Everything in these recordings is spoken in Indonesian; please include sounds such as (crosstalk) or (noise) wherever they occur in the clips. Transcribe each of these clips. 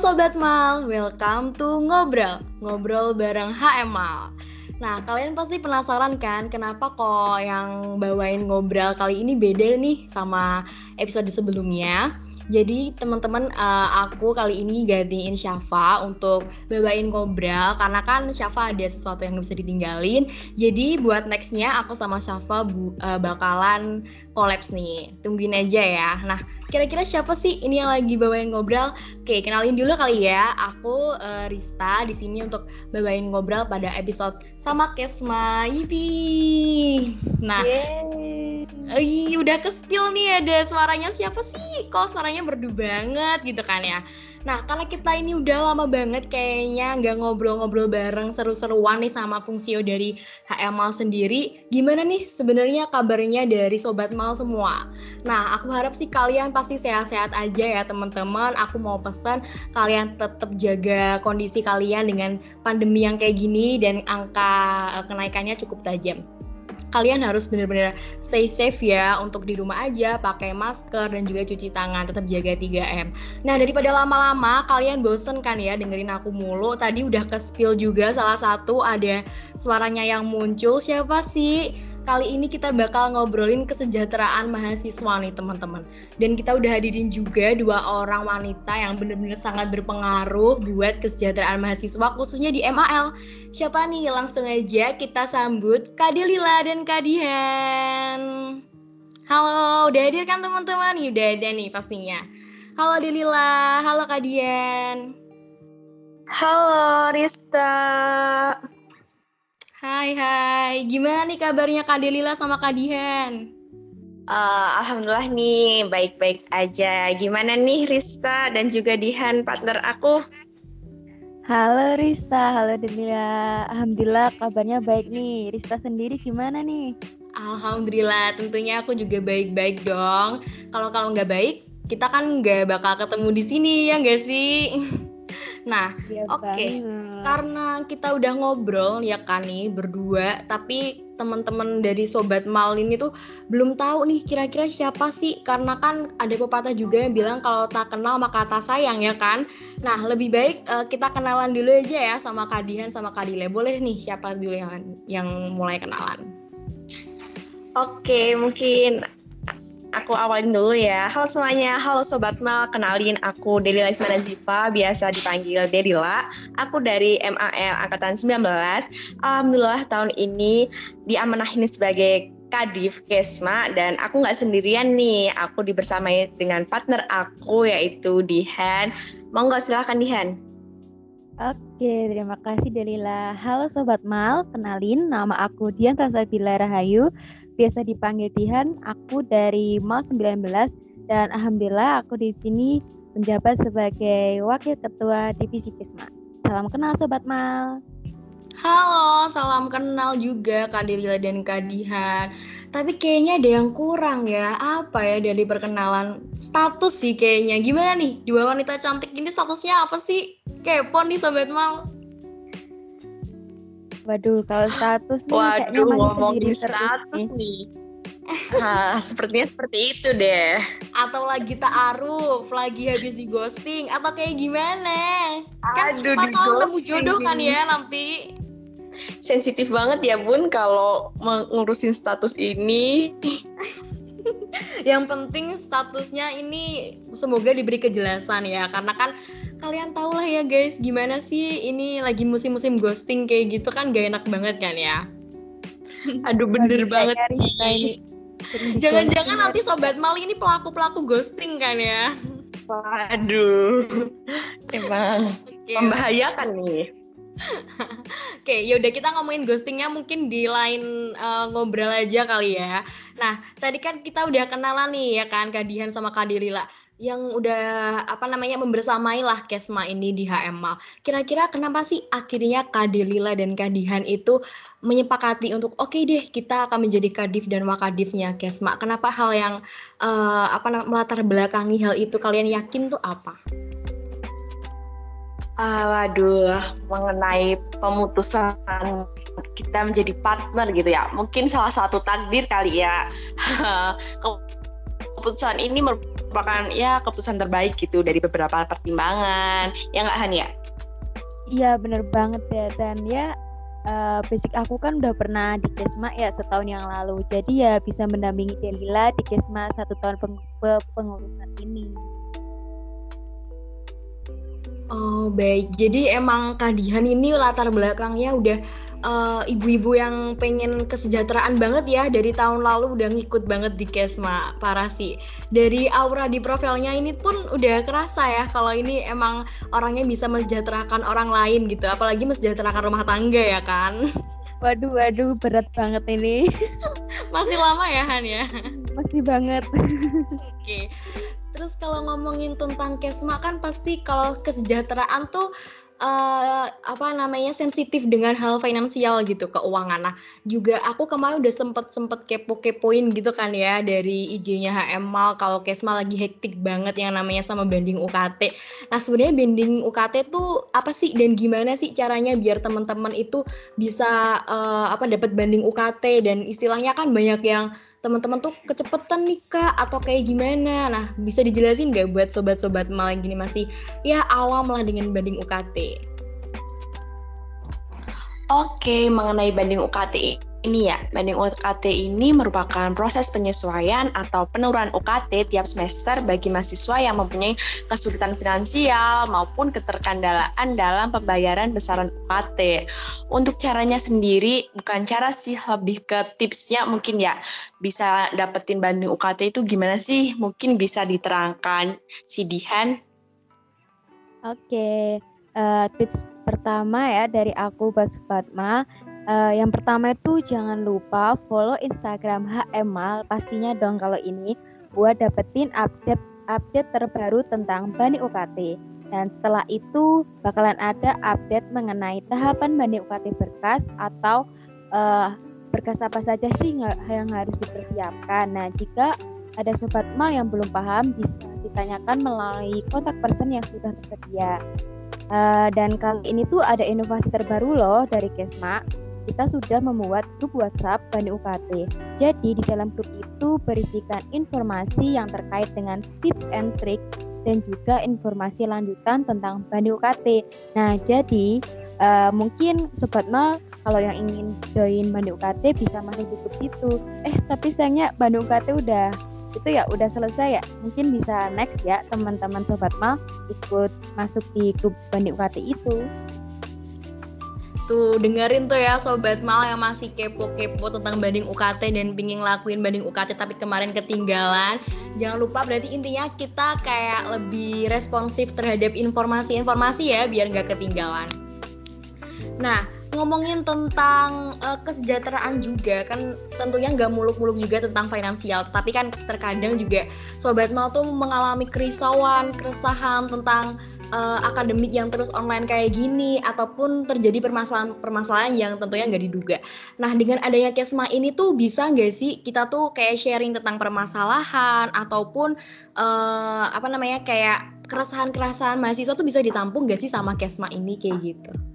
Sobat Mal, welcome to Ngobrol, ngobrol bareng HML. Nah, kalian pasti penasaran kan kenapa kok yang bawain ngobrol kali ini beda nih sama episode sebelumnya? Jadi teman-teman uh, aku kali ini gantiin Syafa untuk bawain ngobrol karena kan Syafa ada sesuatu yang bisa ditinggalin. Jadi buat nextnya aku sama Syafa bu, uh, bakalan kolaps nih. Tungguin aja ya. Nah kira-kira siapa sih ini yang lagi bawain ngobrol? Oke kenalin dulu kali ya. Aku uh, Rista di sini untuk bawain ngobrol pada episode sama Kesma. Yipi. Nah, Yeay. udah ke spill nih ada suaranya siapa sih? Kok suaranya suaranya merdu banget gitu kan ya. Nah, karena kita ini udah lama banget kayaknya nggak ngobrol-ngobrol bareng seru-seruan nih sama Fungsio dari HML sendiri. Gimana nih sebenarnya kabarnya dari Sobat Mal semua? Nah, aku harap sih kalian pasti sehat-sehat aja ya teman-teman. Aku mau pesan kalian tetap jaga kondisi kalian dengan pandemi yang kayak gini dan angka eh, kenaikannya cukup tajam kalian harus benar-benar stay safe ya untuk di rumah aja pakai masker dan juga cuci tangan tetap jaga 3M nah daripada lama-lama kalian bosen kan ya dengerin aku mulu. Tadi udah ke spill juga salah satu ada suaranya yang muncul. Siapa sih Kali ini kita bakal ngobrolin kesejahteraan mahasiswa nih teman-teman. Dan kita udah hadirin juga dua orang wanita yang benar-benar sangat berpengaruh buat kesejahteraan mahasiswa khususnya di MAL. Siapa nih? Langsung aja kita sambut Kak Delila dan Kak Dian. Halo, udah hadir kan teman-teman? Udah ada nih pastinya. Halo Delila, halo Kak Dian. Halo Rista. Hai hai, gimana nih kabarnya Kak Delila sama Kak Dihan? Uh, Alhamdulillah nih, baik-baik aja. Gimana nih Rista dan juga Dihan partner aku? Halo Rista, halo Delila. Alhamdulillah kabarnya baik nih. Rista sendiri gimana nih? Alhamdulillah, tentunya aku juga baik-baik dong. Kalau kalau nggak baik, kita kan nggak bakal ketemu di sini ya nggak sih? (laughs) Nah, ya, oke. Okay. Karena kita udah ngobrol ya kan nih berdua, tapi teman-teman dari sobat mal ini tuh belum tahu nih kira-kira siapa sih karena kan ada pepatah juga yang bilang kalau tak kenal maka tak sayang ya kan. Nah, lebih baik uh, kita kenalan dulu aja ya sama Kadihan sama Kadile. Boleh nih siapa dulu yang yang mulai kenalan? Oke, mungkin aku awalin dulu ya. Halo semuanya, halo Sobat Mal, kenalin aku Delila Ismana Ziva, biasa dipanggil Delila. Aku dari MAL Angkatan 19. Alhamdulillah tahun ini diamanahin sebagai Kadif Kesma dan aku nggak sendirian nih, aku dibersamai dengan partner aku yaitu Dihan. Mau nggak silahkan Dihan? Oke, terima kasih Delila. Halo Sobat Mal, kenalin nama aku Dian Tasabila Rahayu, biasa dipanggil Dihan. Aku dari Mal 19 dan alhamdulillah aku di sini menjabat sebagai Wakil Ketua Divisi Kisma. Salam kenal Sobat Mal. Halo, salam kenal juga Kak Delila dan Kak Dihan. Tapi kayaknya ada yang kurang ya. Apa ya dari perkenalan status sih kayaknya. Gimana nih? Dua wanita cantik ini statusnya apa sih? Kepo nih Sobat Mal. Waduh, kalau status nih Waduh, ngomongin status nih. Nah, (laughs) sepertinya seperti itu deh. Atau lagi ta'aruf, lagi habis di ghosting, atau kayak gimana? Kan Aduh, siapa tahu nemu jodoh kan ya nanti sensitif banget ya bun kalau mengurusin status ini. (laughs) yang penting statusnya ini semoga diberi kejelasan ya karena kan kalian tau lah ya guys gimana sih ini lagi musim-musim ghosting kayak gitu kan gak enak banget kan ya? Aduh bener Aduh, banget sih. Jangan-jangan nanti sobat mal ini pelaku-pelaku ghosting kan ya? Waduh. (laughs) Emang okay. membahayakan nih (laughs) Oke, yaudah kita ngomongin ghostingnya mungkin di lain uh, ngobrol aja kali ya. Nah, tadi kan kita udah kenalan nih ya kan Kadihan sama Kadirila yang udah apa namanya membersamai lah Kesma ini di HMA. Kira-kira kenapa sih akhirnya Kadirila dan Kadihan itu menyepakati untuk oke okay deh kita akan menjadi kadif dan wakadifnya Kesma. Kenapa hal yang uh, apa melatar belakangi hal itu kalian yakin tuh apa? Uh, waduh, mengenai pemutusan kita menjadi partner gitu ya. Mungkin salah satu takdir kali ya. (laughs) Keputusan ini merupakan ya keputusan terbaik gitu dari beberapa pertimbangan. Ya nggak Han ya? Iya bener banget ya dan ya uh, basic aku kan udah pernah di Kesma ya setahun yang lalu. Jadi ya bisa mendampingi Delila di Kesma satu tahun peng pengurusan ini. Oh baik, jadi emang Kadihan ini latar belakangnya udah uh, ibu-ibu yang pengen kesejahteraan banget ya dari tahun lalu udah ngikut banget di Kesma parah sih. Dari aura di profilnya ini pun udah kerasa ya kalau ini emang orangnya bisa mensejahterakan orang lain gitu, apalagi mensejahterakan rumah tangga ya kan. Waduh, waduh, berat banget ini. (laughs) Masih lama ya Han ya? Masih banget. Oke. Terus kalau ngomongin tentang kesma kan pasti kalau kesejahteraan tuh uh, apa namanya sensitif dengan hal finansial gitu keuangan. Nah juga aku kemarin udah sempet sempet kepo-kepoin gitu kan ya dari IG-nya HM Mal kalau Kesma lagi hektik banget yang namanya sama banding UKT. Nah sebenarnya banding UKT tuh apa sih dan gimana sih caranya biar teman-teman itu bisa uh, apa dapat banding UKT dan istilahnya kan banyak yang teman-teman tuh kecepetan nih kak atau kayak gimana? Nah bisa dijelasin nggak buat sobat-sobat mal yang gini masih ya awam lah dengan banding UKT Oke, mengenai banding UKT ini ya, banding UKT ini merupakan proses penyesuaian atau penurunan UKT tiap semester bagi mahasiswa yang mempunyai kesulitan finansial maupun keterkandalaan dalam pembayaran besaran UKT. Untuk caranya sendiri, bukan cara sih, lebih ke tipsnya mungkin ya, bisa dapetin banding UKT itu gimana sih? Mungkin bisa diterangkan si Dihan. Oke, uh, tips pertama ya dari aku Bas Uh, yang pertama itu jangan lupa follow Instagram HML pastinya dong kalau ini buat dapetin update update terbaru tentang Bani UKT. Dan setelah itu bakalan ada update mengenai tahapan Bani UKT berkas atau uh, berkas apa saja sih yang harus dipersiapkan. Nah, jika ada sobat mal yang belum paham bisa ditanyakan melalui kontak person yang sudah tersedia. Uh, dan kali ini tuh ada inovasi terbaru loh dari Kesma kita sudah membuat grup WhatsApp Bani UKT. Jadi di dalam grup itu berisikan informasi yang terkait dengan tips and trick dan juga informasi lanjutan tentang Bani UKT. Nah, jadi uh, mungkin Sobat Mal kalau yang ingin join Bani UKT bisa masuk di grup situ. Eh, tapi sayangnya Bani UKT udah itu ya udah selesai ya. Mungkin bisa next ya teman-teman Sobat Mal ikut masuk di grup Bani UKT itu. Tuh, dengerin tuh ya Sobat Mal yang masih kepo-kepo tentang banding UKT dan pingin lakuin banding UKT tapi kemarin ketinggalan. Jangan lupa berarti intinya kita kayak lebih responsif terhadap informasi-informasi ya biar nggak ketinggalan. Nah, ngomongin tentang uh, kesejahteraan juga kan tentunya nggak muluk-muluk juga tentang finansial tapi kan terkadang juga sobat mal tuh mengalami kerisauan keresahan tentang uh, akademik yang terus online kayak gini ataupun terjadi permasalahan-permasalahan yang tentunya nggak diduga. Nah dengan adanya Kesma ini tuh bisa nggak sih kita tuh kayak sharing tentang permasalahan ataupun uh, apa namanya kayak keresahan-keresahan mahasiswa tuh bisa ditampung nggak sih sama Kesma ini kayak gitu?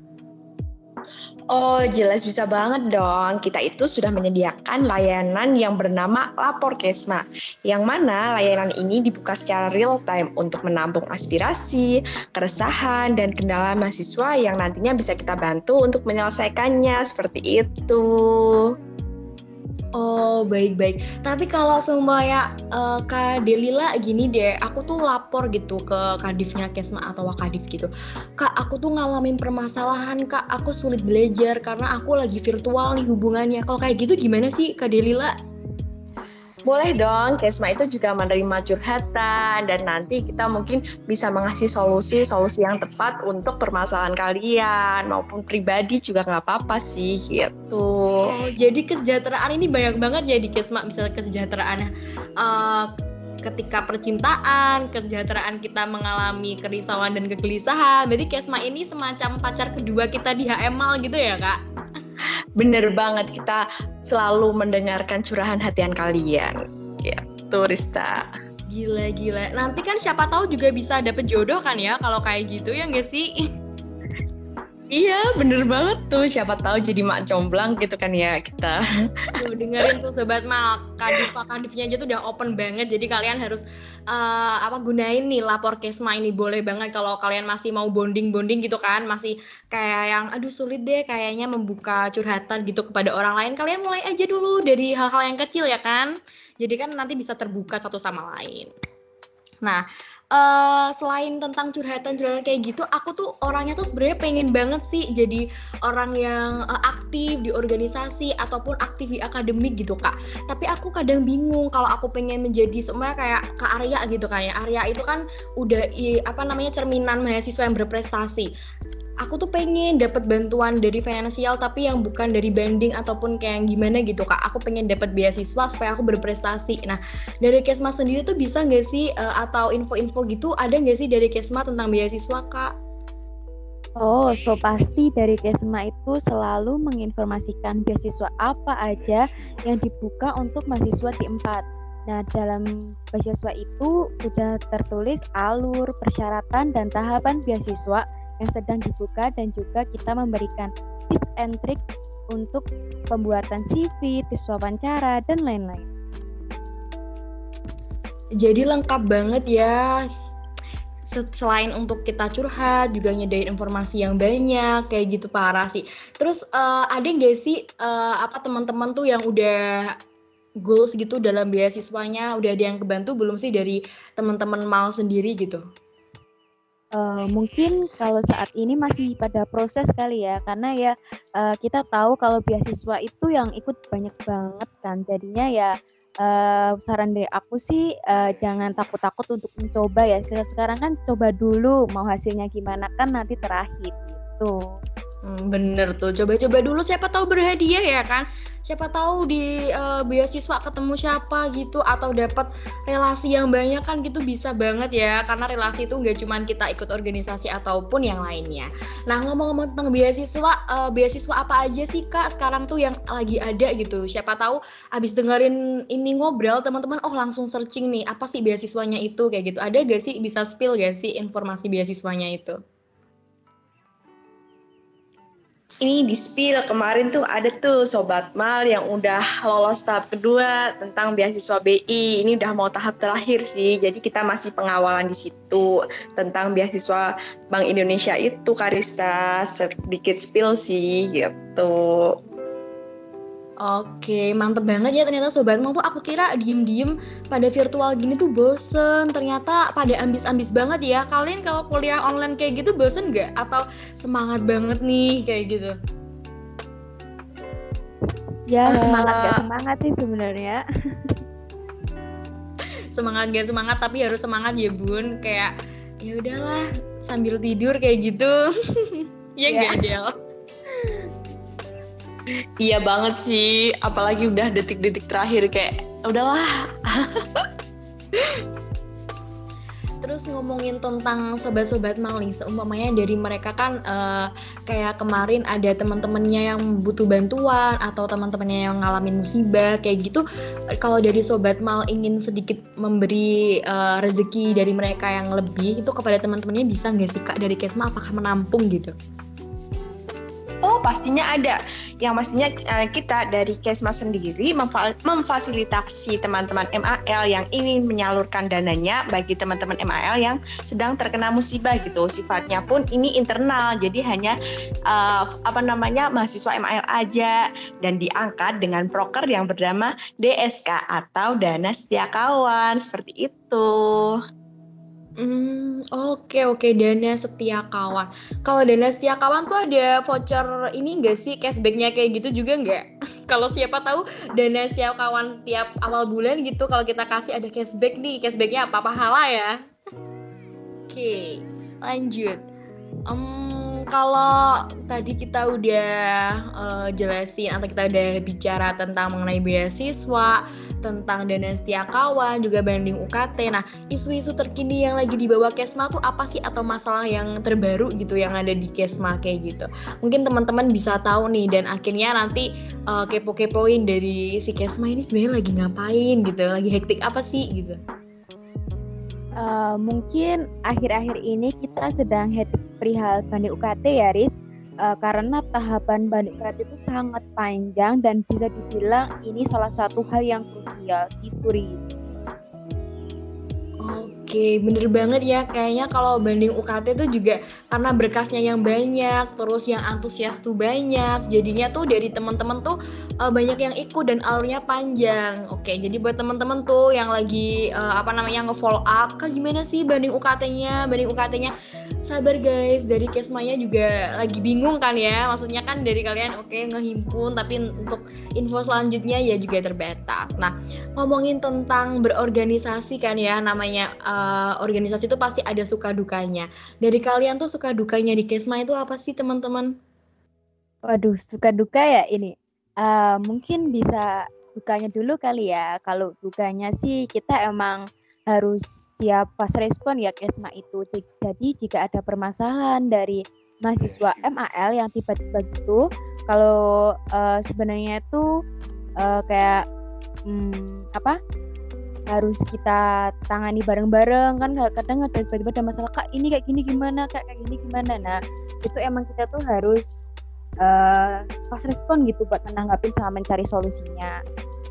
Oh, jelas bisa banget dong. Kita itu sudah menyediakan layanan yang bernama Lapor Kesma, yang mana layanan ini dibuka secara real time untuk menampung aspirasi, keresahan, dan kendala mahasiswa yang nantinya bisa kita bantu untuk menyelesaikannya seperti itu. Oh baik-baik. Tapi kalau semuanya uh, Kak Delila gini deh, aku tuh lapor gitu ke Kadifnya Kesma atau Wakadif gitu. Kak, aku tuh ngalamin permasalahan Kak, aku sulit belajar karena aku lagi virtual nih hubungannya. Kalau kayak gitu gimana sih Kak Delila? Boleh dong Kesma itu juga menerima curhatan dan nanti kita mungkin bisa mengasih solusi-solusi yang tepat untuk permasalahan kalian maupun pribadi juga nggak apa-apa sih gitu. Oh, jadi kesejahteraan ini banyak banget ya di Kesma misalnya kesejahteraan uh, ketika percintaan, kesejahteraan kita mengalami kerisauan dan kegelisahan. Jadi Kesma ini semacam pacar kedua kita di HML gitu ya, Kak? bener banget kita selalu mendengarkan curahan hatian kalian. Gitu, Rista. Gila, gila. Nanti kan siapa tahu juga bisa dapet jodoh kan ya kalau kayak gitu ya nggak sih? Iya, bener banget tuh. Siapa tahu jadi mak comblang gitu kan ya kita. Tuh, dengerin tuh sobat mak, kadif kadifnya aja tuh udah open banget. Jadi kalian harus uh, apa gunain nih lapor kesma ini boleh banget kalau kalian masih mau bonding bonding gitu kan, masih kayak yang aduh sulit deh kayaknya membuka curhatan gitu kepada orang lain. Kalian mulai aja dulu dari hal-hal yang kecil ya kan. Jadi kan nanti bisa terbuka satu sama lain. Nah, uh, selain tentang curhatan-curhatan kayak gitu, aku tuh orangnya tuh sebenarnya pengen banget sih jadi orang yang uh, aktif di organisasi ataupun aktif di akademik gitu kak. Tapi aku kadang bingung kalau aku pengen menjadi semuanya kayak kak Arya gitu kan ya. Arya itu kan udah i, apa namanya cerminan mahasiswa yang berprestasi aku tuh pengen dapat bantuan dari finansial tapi yang bukan dari banding ataupun kayak yang gimana gitu kak. Aku pengen dapat beasiswa supaya aku berprestasi. Nah dari Kesma sendiri tuh bisa nggak sih uh, atau info-info gitu ada nggak sih dari Kesma tentang beasiswa kak? Oh, so pasti dari Kesma itu selalu menginformasikan beasiswa apa aja yang dibuka untuk mahasiswa di empat. Nah, dalam beasiswa itu sudah tertulis alur, persyaratan, dan tahapan beasiswa yang sedang dibuka dan juga kita memberikan tips and trick untuk pembuatan CV, tips wawancara, dan lain-lain. Jadi lengkap banget ya. Selain untuk kita curhat, juga nyediain informasi yang banyak, kayak gitu parah sih. Terus uh, ada nggak sih uh, apa teman-teman tuh yang udah goals gitu dalam beasiswanya, udah ada yang kebantu belum sih dari teman-teman mal sendiri gitu? Uh, mungkin kalau saat ini masih pada proses kali ya, karena ya uh, kita tahu kalau beasiswa itu yang ikut banyak banget kan, jadinya ya uh, saran dari aku sih uh, jangan takut-takut untuk mencoba ya. Sekarang kan coba dulu mau hasilnya gimana kan nanti terakhir gitu. Hmm, bener tuh, coba-coba dulu siapa tahu berhadiah ya kan. Siapa tahu di uh, beasiswa ketemu siapa gitu atau dapat relasi yang banyak kan gitu bisa banget ya. Karena relasi itu nggak cuma kita ikut organisasi ataupun yang lainnya. Nah ngomong-ngomong tentang beasiswa, uh, beasiswa apa aja sih kak sekarang tuh yang lagi ada gitu. Siapa tahu abis dengerin ini ngobrol teman-teman oh langsung searching nih apa sih beasiswanya itu kayak gitu. Ada gak sih bisa spill gak sih informasi beasiswanya itu? Ini di spill kemarin tuh ada tuh sobat mal yang udah lolos tahap kedua tentang beasiswa BI. Ini udah mau tahap terakhir sih. Jadi kita masih pengawalan di situ tentang beasiswa Bank Indonesia itu Karista sedikit spill sih gitu. Oke, mantep banget ya ternyata Sobat Mang tuh aku kira diem-diem pada virtual gini tuh bosen. Ternyata pada ambis-ambis banget ya. Kalian kalau kuliah online kayak gitu bosen gak? Atau semangat banget nih kayak gitu? Ya semangat uh, gak semangat sih sebenarnya. semangat gak semangat tapi harus semangat ya bun. Kayak ya udahlah sambil tidur kayak gitu. (laughs) ya yeah. gak Del? Iya banget sih, apalagi udah detik-detik terakhir kayak udahlah. Terus ngomongin tentang sobat-sobat maling, seumpamanya dari mereka kan uh, kayak kemarin ada teman-temannya yang butuh bantuan atau teman-temannya yang ngalamin musibah kayak gitu. Kalau dari sobat mal ingin sedikit memberi uh, rezeki dari mereka yang lebih itu kepada teman-temannya bisa nggak sih kak dari Kesma apakah menampung gitu? Pastinya ada. Yang pastinya uh, kita dari Kesma sendiri memfasilitasi teman-teman MAL yang ingin menyalurkan dananya bagi teman-teman MAL yang sedang terkena musibah gitu. Sifatnya pun ini internal, jadi hanya uh, apa namanya mahasiswa MAL aja dan diangkat dengan proker yang bernama DSK atau Dana Setia Kawan seperti itu. Hmm, oke oke dana setia kawan. Kalau dana setia kawan tuh ada voucher ini enggak sih cashbacknya kayak gitu juga enggak? (laughs) kalau siapa tahu dana setia kawan tiap awal bulan gitu kalau kita kasih ada cashback nih, cashbacknya apa pahala ya? (laughs) oke, lanjut. Um, kalau tadi kita udah uh, jelasin atau kita udah bicara tentang mengenai beasiswa, tentang dana setia kawan, juga banding UKT. Nah, isu-isu terkini yang lagi dibawa Kesma tuh apa sih atau masalah yang terbaru gitu yang ada di Kesma kayak gitu. Mungkin teman-teman bisa tahu nih dan akhirnya nanti uh, kepo-kepoin dari si Kesma ini sebenarnya lagi ngapain gitu, lagi hektik apa sih gitu. Uh, mungkin akhir-akhir ini kita sedang hektik perihal banding UKT ya Riz? Uh, karena tahapan banding itu sangat panjang dan bisa dibilang ini salah satu hal yang krusial. Di turis. Oke, bener banget ya. Kayaknya kalau banding UKT itu juga karena berkasnya yang banyak, terus yang antusias tuh banyak. Jadinya tuh dari teman-teman tuh uh, banyak yang ikut dan alurnya panjang. Oke, jadi buat teman-teman tuh yang lagi uh, apa namanya nge-follow up, kak gimana sih banding UKT-nya? Banding UKT-nya sabar guys, dari kesmanya juga lagi bingung kan ya. Maksudnya kan dari kalian oke okay, ngehimpun, tapi untuk info selanjutnya ya juga terbatas. Nah, ngomongin tentang berorganisasi kan ya namanya uh, uh, organisasi itu pasti ada suka dukanya. Dari kalian tuh suka dukanya di Kesma itu apa sih teman-teman? Waduh, suka duka ya ini. Uh, mungkin bisa dukanya dulu kali ya. Kalau dukanya sih kita emang harus siap pas respon ya Kesma itu. Jadi jika ada permasalahan dari mahasiswa MAL yang tiba-tiba gitu, kalau uh, sebenarnya itu uh, kayak hmm, apa harus kita tangani bareng-bareng kan kadang ada tiba-tiba ada masalah kak ini kayak gini gimana? Kak kayak gini gimana? Nah itu emang kita tuh harus uh, respon gitu buat menanggapin sama mencari solusinya.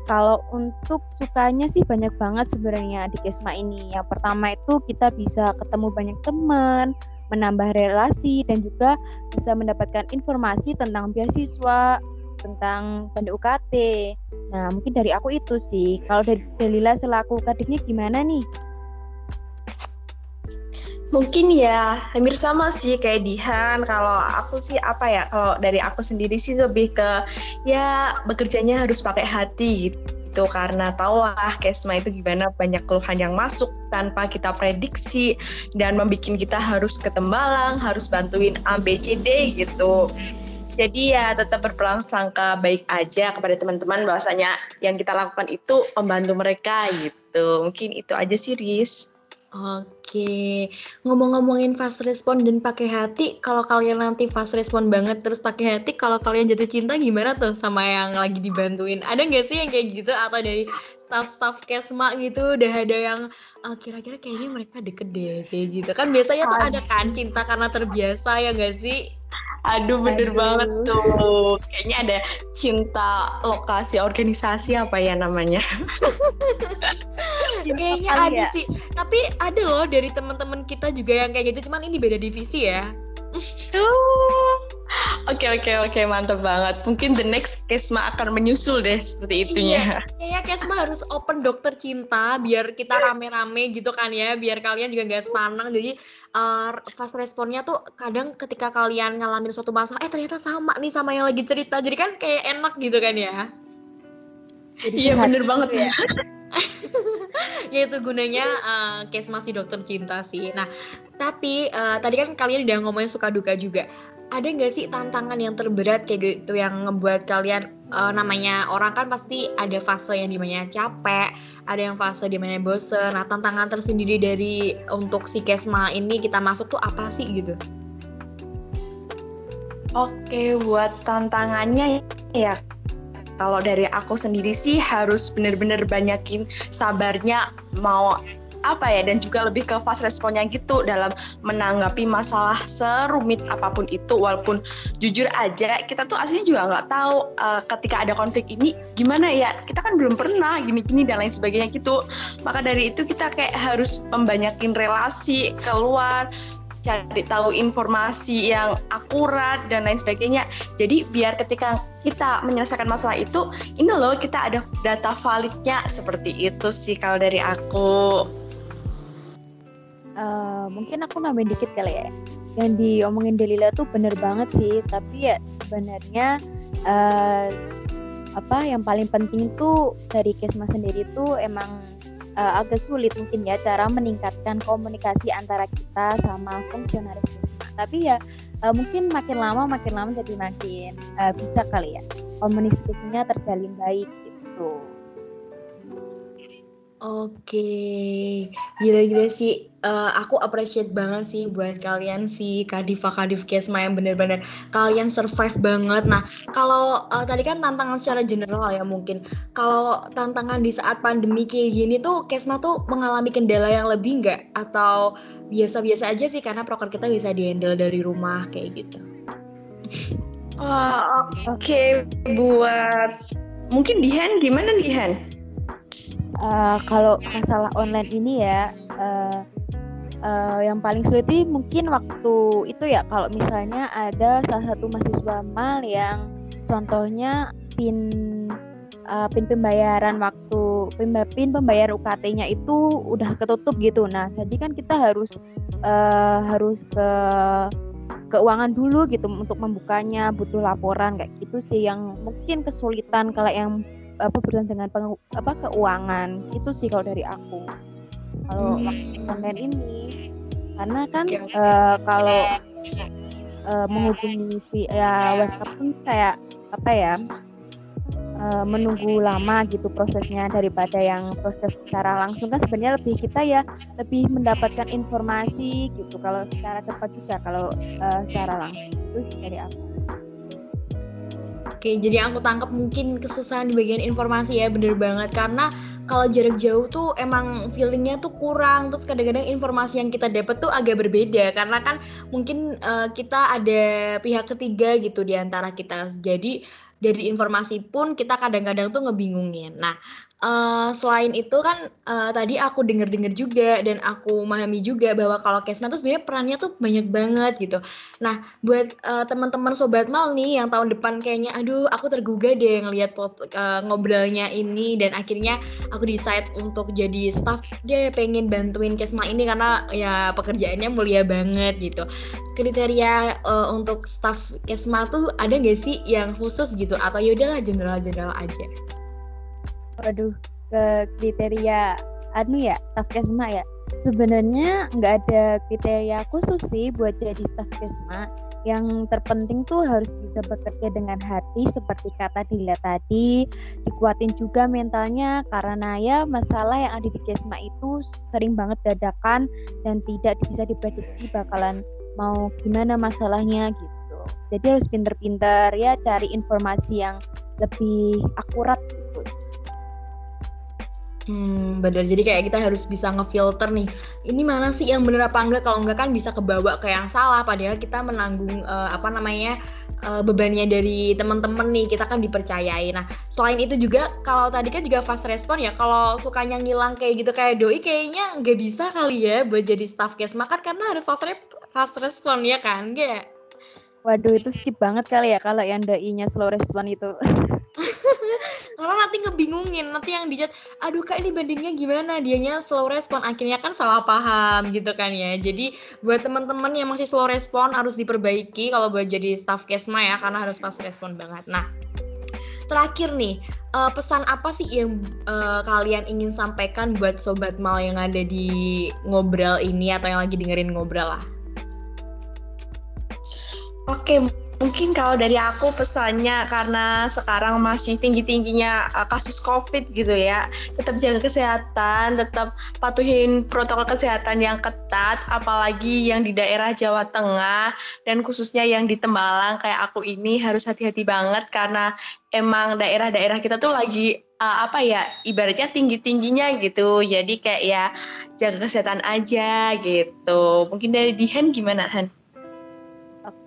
Kalau untuk sukanya sih banyak banget sebenarnya di Kesma ini. Yang pertama itu kita bisa ketemu banyak teman menambah relasi dan juga bisa mendapatkan informasi tentang beasiswa tentang band UKT. Nah, mungkin dari aku itu sih. Kalau dari Delila selaku kadiknya gimana nih? Mungkin ya hampir sama sih kayak Dihan. Kalau aku sih apa ya? Kalau dari aku sendiri sih lebih ke ya bekerjanya harus pakai hati gitu karena lah Kesma itu gimana banyak keluhan yang masuk tanpa kita prediksi dan membuat kita harus ketembalang, harus bantuin A B C D gitu. Jadi ya tetap berprasangka baik aja kepada teman-teman bahwasanya yang kita lakukan itu membantu mereka gitu. Mungkin itu aja sih Riz. Oke, ngomong-ngomongin fast respon dan pakai hati, kalau kalian nanti fast respon banget terus pakai hati, kalau kalian jatuh cinta gimana tuh sama yang lagi dibantuin? Ada nggak sih yang kayak gitu atau dari staff-staff kesma gitu udah ada yang uh, kira-kira kayaknya mereka deket deh kayak gitu kan biasanya tuh ada kan cinta karena terbiasa ya nggak sih? Aduh bener Aduh. banget tuh. Kayaknya ada cinta lokasi organisasi apa ya namanya. (laughs) Kayaknya ada ya. sih. Tapi ada loh dari teman-teman kita juga yang kayak gitu. Cuman ini beda divisi ya. (laughs) Oke oke oke mantap banget. Mungkin the next Kesma akan menyusul deh seperti itunya. Iya, kayaknya Kesma harus open dokter cinta biar kita rame-rame gitu kan ya, biar kalian juga gak sepanang. Jadi uh, fast responnya tuh kadang ketika kalian ngalamin suatu masalah, eh ternyata sama nih sama yang lagi cerita. Jadi kan kayak enak gitu kan ya. iya bener banget ya. (laughs) (laughs) ya itu gunanya uh, case masih dokter cinta sih. Nah, tapi uh, tadi kan kalian udah ngomongin suka duka juga ada nggak sih tantangan yang terberat kayak gitu yang ngebuat kalian uh, namanya orang kan pasti ada fase yang di mana capek, ada yang fase di mana bosen. Nah tantangan tersendiri dari untuk si Kesma ini kita masuk tuh apa sih gitu? Oke, buat tantangannya ya kalau dari aku sendiri sih harus bener-bener banyakin sabarnya mau apa ya dan juga lebih ke fast responnya gitu dalam menanggapi masalah serumit apa pun itu. Walaupun jujur aja kita tuh aslinya juga nggak tahu uh, ketika ada konflik ini gimana ya. Kita kan belum pernah gini-gini dan lain sebagainya gitu. Maka dari itu kita kayak harus membanyakin relasi keluar cari tahu informasi yang akurat dan lain sebagainya. Jadi biar ketika kita menyelesaikan masalah itu, ini loh kita ada data validnya seperti itu sih kalau dari aku. Uh, mungkin aku nambahin dikit kali ya. Yang diomongin Delila tuh bener banget sih, tapi ya sebenarnya uh, apa yang paling penting tuh dari Kesma sendiri tuh emang uh, agak sulit mungkin ya cara meningkatkan komunikasi antara kita sama fungsionaris Kesma. Tapi ya uh, mungkin makin lama makin lama jadi makin uh, bisa kali ya komunikasinya terjalin baik gitu. Oke, gila-gila sih. Uh, aku appreciate banget sih buat kalian sih Kadifa Kadif Kesma yang bener-bener kalian survive banget. Nah, kalau uh, tadi kan tantangan secara general ya mungkin. Kalau tantangan di saat pandemi kayak gini tuh Kesma tuh mengalami kendala yang lebih nggak? Atau biasa-biasa aja sih karena proker kita bisa dihandle dari rumah kayak gitu? Oh, oke okay. buat mungkin Dihan gimana Dihan? Uh, kalau masalah online ini ya uh, uh, yang paling sulit itu mungkin waktu itu ya kalau misalnya ada salah satu mahasiswa mal yang contohnya pin uh, pin pembayaran waktu pin, pin pembayar UKT-nya itu udah ketutup gitu. Nah, jadi kan kita harus uh, harus ke keuangan dulu gitu untuk membukanya butuh laporan kayak gitu sih yang mungkin kesulitan kalau yang apa berhubungan dengan peng, apa keuangan itu sih kalau dari aku kalau hmm. online ini. Karena kan uh, kalau uh, menghubungi via WhatsApp pun kayak apa ya uh, menunggu lama gitu prosesnya daripada yang proses secara langsung. Kan sebenarnya lebih kita ya lebih mendapatkan informasi gitu kalau secara cepat juga kalau uh, secara langsung. Itu dari aku. Oke, jadi aku tangkap mungkin kesusahan di bagian informasi ya, bener banget. Karena kalau jarak jauh tuh emang feelingnya tuh kurang. Terus kadang-kadang informasi yang kita dapat tuh agak berbeda. Karena kan mungkin uh, kita ada pihak ketiga gitu di antara kita. Jadi dari informasi pun kita kadang-kadang tuh ngebingungin. Nah, uh, selain itu kan uh, tadi aku denger-denger juga dan aku memahami juga bahwa kalau Kesna tuh sebenarnya perannya tuh banyak banget gitu. Nah, buat uh, teman-teman sobat mal nih yang tahun depan kayaknya aduh aku tergugah deh ngelihat uh, ngobrolnya ini dan akhirnya aku decide untuk jadi staff deh pengen bantuin Kesma ini karena ya pekerjaannya mulia banget gitu. Kriteria uh, untuk staff Kesma tuh ada gak sih yang khusus gitu atau yaudahlah general-general aja? Waduh ke kriteria anu ya staff kesma ya. Sebenarnya nggak ada kriteria khusus sih buat jadi staff kesma. Yang terpenting tuh harus bisa bekerja dengan hati seperti kata Dila tadi. Dikuatin juga mentalnya karena ya masalah yang ada di kesma itu sering banget dadakan dan tidak bisa diprediksi bakalan mau gimana masalahnya gitu. Jadi harus pinter-pinter ya cari informasi yang lebih akurat gitu Hmm, bener. Jadi kayak kita harus bisa ngefilter nih. Ini mana sih yang bener apa enggak? Kalau enggak kan bisa kebawa ke yang salah. Padahal kita menanggung uh, apa namanya uh, bebannya dari teman-teman nih. Kita kan dipercayai. Nah, selain itu juga kalau tadi kan juga fast respon ya. Kalau sukanya ngilang kayak gitu kayak doi kayaknya nggak bisa kali ya buat jadi staff case makan karena harus fast, rep fast respon ya kan, enggak? Waduh itu skip banget kali ya kalau yang doi-nya slow respon itu. (laughs) (laughs) karena nanti ngebingungin nanti yang dijat aduh kak ini bandingnya gimana? Dianya slow respon. Akhirnya kan salah paham gitu kan ya. Jadi buat teman-teman yang masih slow respon harus diperbaiki kalau buat jadi staff kesma ya karena harus fast respon banget. Nah terakhir nih uh, pesan apa sih yang uh, kalian ingin sampaikan buat sobat mal yang ada di ngobrol ini atau yang lagi dengerin ngobrol lah? Oke, Mungkin kalau dari aku pesannya karena sekarang masih tinggi-tingginya uh, kasus COVID gitu ya, tetap jaga kesehatan, tetap patuhin protokol kesehatan yang ketat, apalagi yang di daerah Jawa Tengah dan khususnya yang di Tembalang kayak aku ini harus hati-hati banget karena emang daerah-daerah kita tuh lagi uh, apa ya ibaratnya tinggi-tingginya gitu. Jadi kayak ya jaga kesehatan aja gitu. Mungkin dari Dihan gimana Han?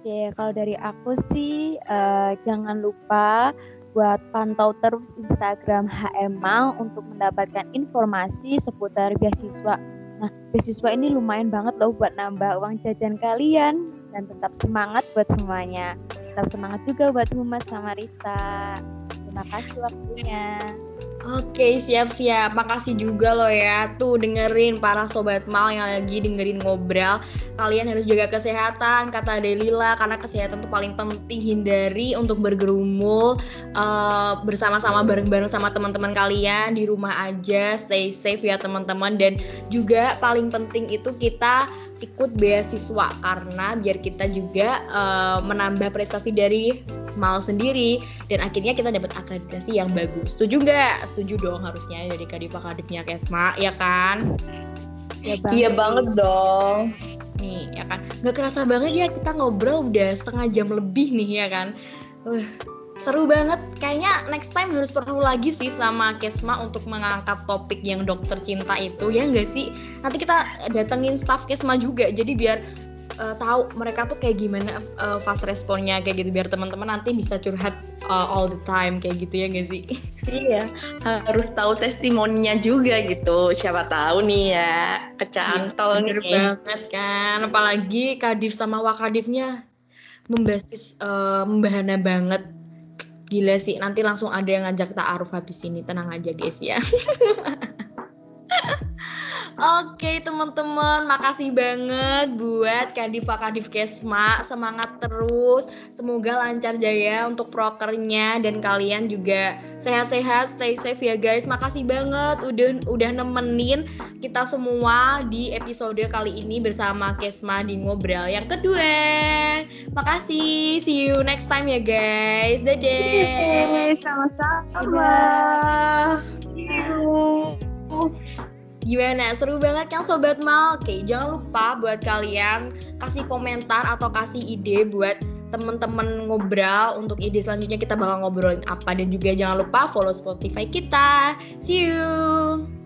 Oke, kalau dari aku sih uh, jangan lupa buat pantau terus Instagram HMAL untuk mendapatkan informasi seputar beasiswa. Nah, beasiswa ini lumayan banget loh buat nambah uang jajan kalian dan tetap semangat buat semuanya. Tetap semangat juga buat Humas sama Rita. Terima kasih waktunya. Oke, siap-siap. Makasih juga loh ya. Tuh dengerin para sobat mal yang lagi dengerin ngobrol. Kalian harus jaga kesehatan, kata Delila, karena kesehatan tuh paling penting. Hindari untuk bergerumul uh, bersama-sama bareng-bareng sama teman-teman kalian di rumah aja. Stay safe ya teman-teman. Dan juga paling penting itu kita ikut beasiswa karena biar kita juga uh, menambah prestasi dari mal sendiri dan akhirnya kita dapat akreditasi yang bagus. Setuju nggak? Setuju dong harusnya dari Kadifa Kadifnya Kesma, ya kan? Ya banget. Iya banget dong. Nih, ya kan? Nggak kerasa banget ya kita ngobrol udah setengah jam lebih nih, ya kan? Uh, seru banget. Kayaknya next time harus perlu lagi sih sama Kesma untuk mengangkat topik yang dokter cinta itu, ya nggak sih? Nanti kita datengin staff Kesma juga, jadi biar uh, tahu mereka tuh kayak gimana uh, fast responnya kayak gitu biar teman-teman nanti bisa curhat uh, all the time kayak gitu ya gak sih? (laughs) Iya, harus tahu testimoninya juga gitu. Siapa tahu nih ya kecantol iya, nih. banget kan, apalagi Kadif sama Wakadifnya membasis uh, membahana banget. Gila sih, nanti langsung ada yang ngajak ta'aruf habis ini. Tenang aja guys ya. (laughs) Oke teman-teman, makasih banget buat Kadifa Kadif Kesma. Semangat terus, semoga lancar jaya untuk prokernya dan kalian juga sehat-sehat, stay safe ya guys. Makasih banget udah udah nemenin kita semua di episode kali ini bersama Kesma di ngobrol yang kedua. Makasih, see you next time ya guys. Dadah. Sama-sama. Gimana? Seru banget kan Sobat Mal? Oke, jangan lupa buat kalian kasih komentar atau kasih ide buat temen-temen ngobrol untuk ide selanjutnya kita bakal ngobrolin apa dan juga jangan lupa follow Spotify kita. See you.